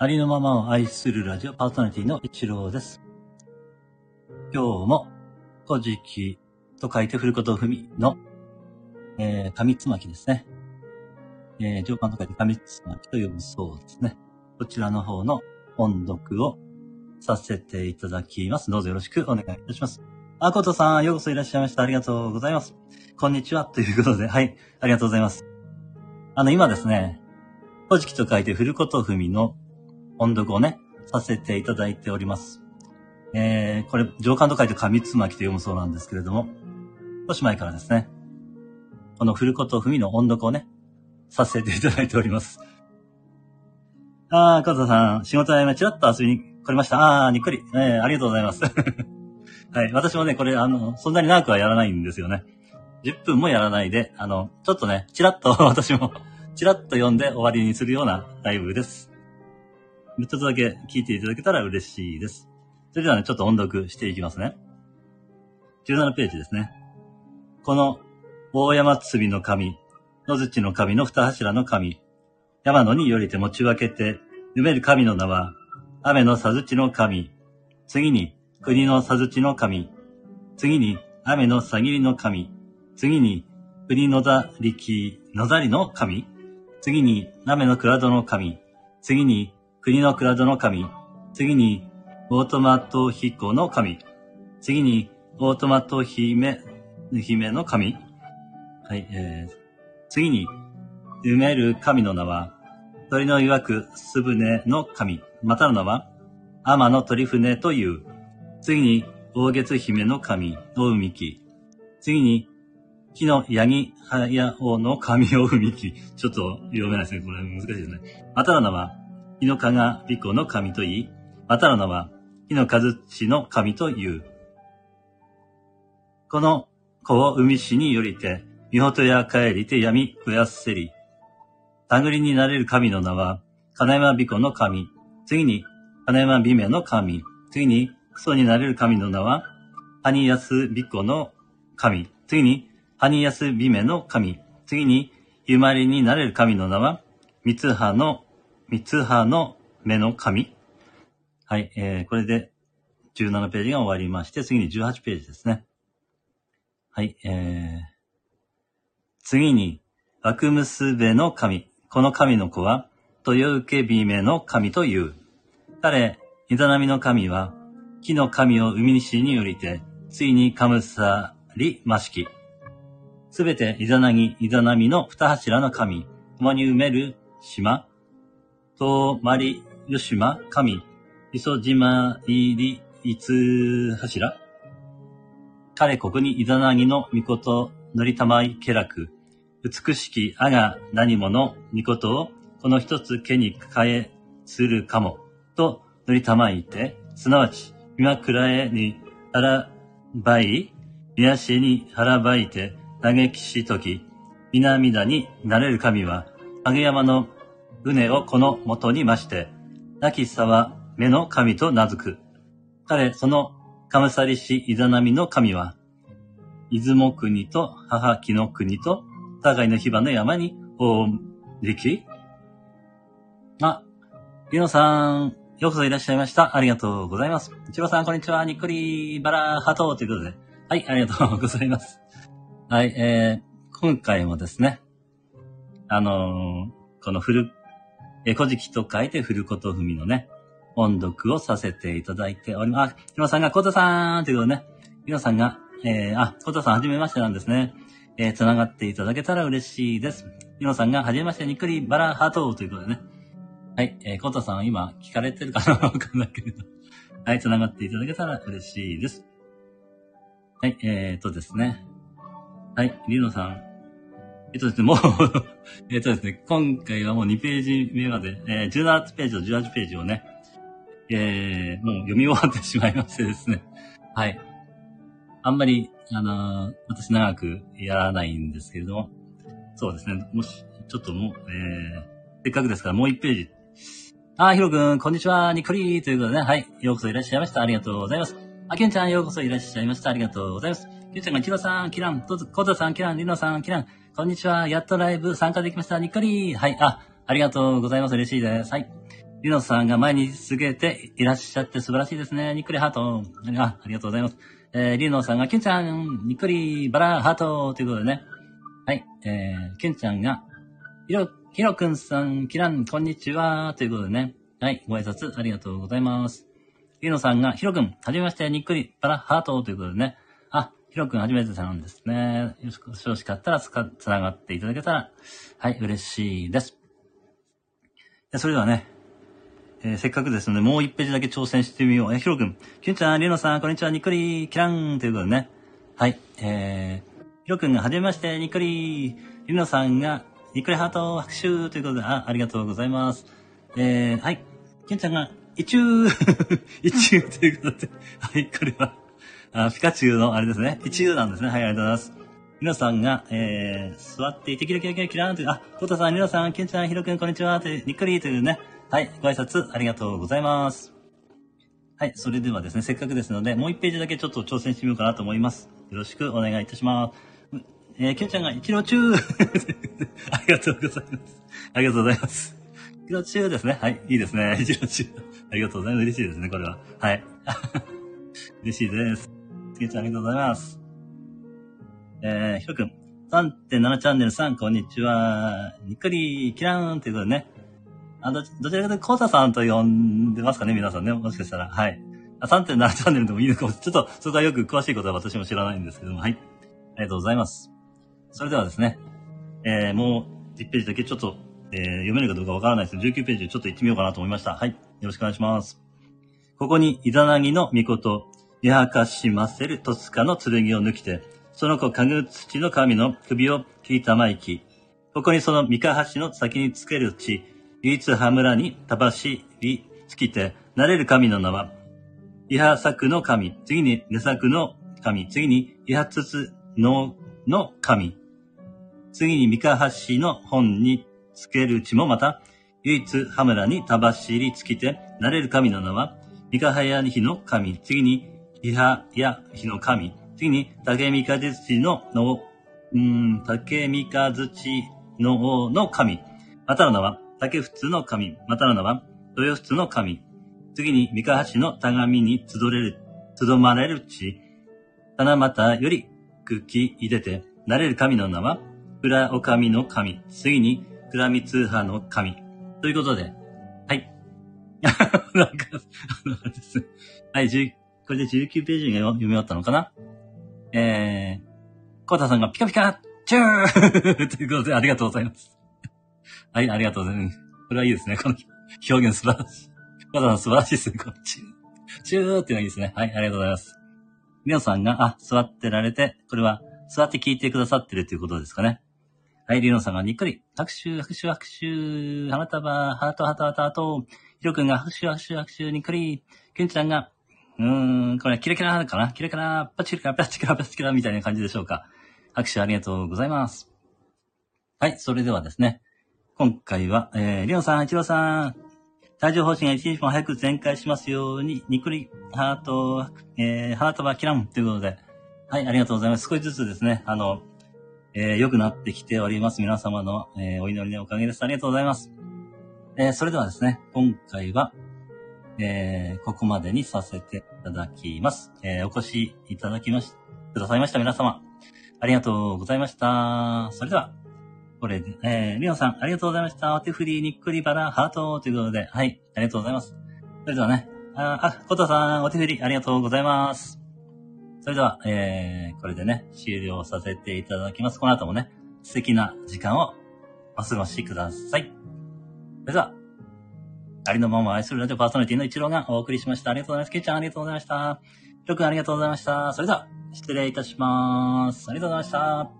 ありのままを愛するラジオパーソナリティの一郎です。今日も、古事記と書いて古ことふみの、えー、紙つまきですね。えー、上巻と書いて紙つまきと読むそうですね。こちらの方の音読をさせていただきます。どうぞよろしくお願いいたします。あことさん、ようこそいらっしゃいました。ありがとうございます。こんにちは。ということで、はい、ありがとうございます。あの、今ですね、古事記と書いて古ことふみの音読をね、させていただいております。えー、これ、上巻と書いて紙つまきと読むそうなんですけれども、少し前からですね、この古ことふみの音読をね、させていただいております。あー、加藤さん、仕事やめちらっと遊びに来れました。あー、にっくり。えー、ありがとうございます。はい、私もね、これ、あの、そんなに長くはやらないんですよね。10分もやらないで、あの、ちょっとね、ちらっと 私も、ちらっと読んで終わりにするようなライブです。ちょっとだけ聞いていただけたら嬉しいです。それではね、ちょっと音読していきますね。17ページですね。この、大山積の神、野槌の神の二柱の神、山野によりて持ち分けて、埋める神の名は、雨のさづちの神、次に、国のさづちの神、次に、雨のさぎりの神、次に、国のざりき、のざりの神、次に、雨の蔵戸の神、次に、国の蔵戸の神、次に、オートマト彦の神、次に、オートマト姫、姫の神、はい、えー、次に、埋める神の名は、鳥の曰くす船の神、またの名は、天の鳥船という。次に、大月姫の神、大海木。次に、木のヤギ早尾の神大海木。ちょっと読めないですね。これ難しいですね。またの名は、木の加賀美子の神といい、またの名は、木の和地の神という。この子を海市によりて、見事や帰りて闇増やせり。たぐりになれる神の名は、金山美子の神。次に、金山美名の神。次に、クソになれる神の名は、ハニヤス美子の神。次に、ハニヤス美名の神。次に、ゆまりになれる神の名は、三葉の、三葉の目の神。はい、えー、これで17ページが終わりまして、次に18ページですね。はい、えー、次に、悪娘の神。この神の子は、豊受け美名の神という。彼、イザナミの神は、木の神を海西によりて、ついにかむさりましき。すべてイザナギ、イザナミの二柱の神、共に埋める島、とまりよしま神、磯島入り、いつ柱？彼ここにイザナギの御事、のりたまい家楽、美しきあが何もの御事を、この一つ毛に変えするかも、とのりたまいて、すなわち、今倉へに腹ばい、宮しに腹ばいて、嘆きしとき、南田になれる神は、影山の船をこの元に増して、亡き沢目の神と名付く。彼、その、かむさりしイザナミの神は、出雲国と母木の国と、互いの火花の山に、おりきあ、リノさん、ようこそいらっしゃいました。ありがとうございます。千葉さん、こんにちは。にっくり、バラ、ハトということで。はい、ありがとうございます。はい、えー、今回もですね、あのーこの古、えー、古事記と書いて古ことふみのね、音読をさせていただいております。あ、ひまさんが、コトさんということでね、ひまさんが、えー、あ、コトさんはじめましてなんですね。えー、繋がっていただけたら嬉しいです。ひまさんが、はじめまして、にっくり、バラ、ハートということでね。はい、えー、コトさんは今聞かれてるかなわかんないけど。はい、繋がっていただけたら嬉しいです。はい、えーとですね。はい、リノさん。えっとですね、もう えっとですね、今回はもう2ページ目まで、えー、17ページと18ページをね、えー、もう読み終わってしまいましてですね。はい。あんまり、あのー私長くやらないんですけれども、そうですね、もし、ちょっともう、えー、せっかくですからもう1ページ。あー、ひろくん、こんにちは、にっこりーということでね、はい、ようこそいらっしゃいました。ありがとうございます。あ、けんちゃん、ようこそいらっしゃいました。ありがとうございます。けんちゃんが、きろさん、きらん、とず、こうさん、きらん、りのさん、きらん、こんにちは。やっとライブ参加できました。にっこり。はい。あ、ありがとうございます。嬉しいです。はい。リノさんが前に続けていらっしゃって素晴らしいですね。にっくりハート。あ、ありがとうございます。えー、リノさんが、キュンちゃん、にっくりバラハートということでね。はい、えー、キュンちゃんが、ひろ、ひろくんさん、キラン、こんにちは、ということでね。はい、ご挨拶ありがとうございます。リノさんが、ひろくん、はじめまして、にっくりバラハートということでね。ひろくん初めてなんですね。よろしかったらつか、つながっていただけたら、はい、嬉しいです。それではね、えー、せっかくですので、もう一ページだけ挑戦してみよう。え、ひろくん。きゅんちゃん、りゅうのさん、こんにちは、にっくり、キランということでね。はい。えー、ひろくんが、はじめまして、にっくり、りゅうのさんが、にっくりハート、拍手ということで、あ、ありがとうございます。えー、はい。きゅんちゃんが、一中一中ということで、はい、これは、あ、ピカチュウのあれですね。一中なんですね。はい、ありがとうございます。りのさんが、えー、座っていて、キラキラキラキラーンという、あ、コトさん、りのさん、きゅんちゃん、ひろくん、こんにちは、という、にっくりというね、はい、ご挨拶ありがとうございます。はい、それではですね、せっかくですので、もう一ページだけちょっと挑戦してみようかなと思います。よろしくお願いいたします。えー、きゅんちゃんが一郎中 ありがとうございます。ありがとうございます。一郎中ですね。はい、いいですね。一郎中。ありがとうございます。嬉しいですね、これは。はい。嬉しいです。きゅんちゃんありがとうございます。えー、ひろくん。3.7チャンネルさん、こんにちは。にっくり、キラーンということでね。あど、どちらかというと、コータさんと呼んでますかね、皆さんね。もしかしたら。はい。3.7チャンネルでもいいのかも。ちょっと、そこはよく詳しいことは私も知らないんですけども。はい。ありがとうございます。それではですね、えー、もう1ページだけちょっと、えー、読めるかどうかわからないですけど、19ページちょっと行ってみようかなと思いました。はい。よろしくお願いします。ここに、イザナギの御事、見はかしませる戸塚の剣を抜きて、その子、かぐ土の神の首を切りたまいき、ここにその三河橋の先につける地、唯一羽村にたばしり尽きて、なれる神の名は、イハ作の神、次にネ作の神、次にイハツツのの神、次に三河橋の本につけるうちもまた、唯一羽村にたばしり尽きて、なれる神の名は、三河屋日の神、次にイハや日の神、次に竹三日月のの、うん、竹三日月のの神、またの名は、竹仏の神、またの名は、豊仏の神。次に、三河橋の田上に集れる、集まれる地。七股より茎入れて、なれる神の名は、裏お神の神。次に、倉光派の神。ということで、はい。なんか、あの、ですはい、これで19ページが読み終わったのかな？えー、コータさんがピカピカチュー ということでありがとうございます。はい、ありがとうございます。これはいいですね。この表現素晴らしい。まだ素晴らしいですね。こっち。チューっていうのがいいですね。はい、ありがとうございます。皆さんが、あ、座ってられて、これは座って聞いてくださってるということですかね。はい、リノさんがにっくり、拍手、拍手、拍手、花束、ハート、ハート、ハート、ハート、ヒロ君が拍手、拍手、拍手、にっくり、ケンちゃんが、うーん、これキラキラかな？キラキラ、パチキラ、パチキラ、パチキラみたいな感じでしょうか。拍手ありがとうございます。はい、それではですね、今回は、えー、りょうさん、いちろうさん、帯状方針が一日も早く全開しますように、にくり、ハート、えー、ハートはキランということで、はい、ありがとうございます。少しずつですね、あの、えー、良くなってきております。皆様の、えー、お祈りのおかげです。ありがとうございます。えー、それではですね、今回は、えー、ここまでにさせていただきます。えー、お越しいただきまし、くださいました皆様。ありがとうございました。それでは、これで、えー、リオさん、ありがとうございました。お手振り、にっくりバラ、ハートということで、はい、ありがとうございます。それではね、あ、あ、コトさん、お手振り、ありがとうございます。それでは、えー、これでね、終了させていただきます。この後もね、素敵な時間をお過ごしください。それでは、ありのまま愛するラジオパーソナリティの一郎がお送りしました。ありがとうございます。ケイちゃん、ありがとうございました。りょくん、ありがとうございました。それでは、失礼いたします。ありがとうございました。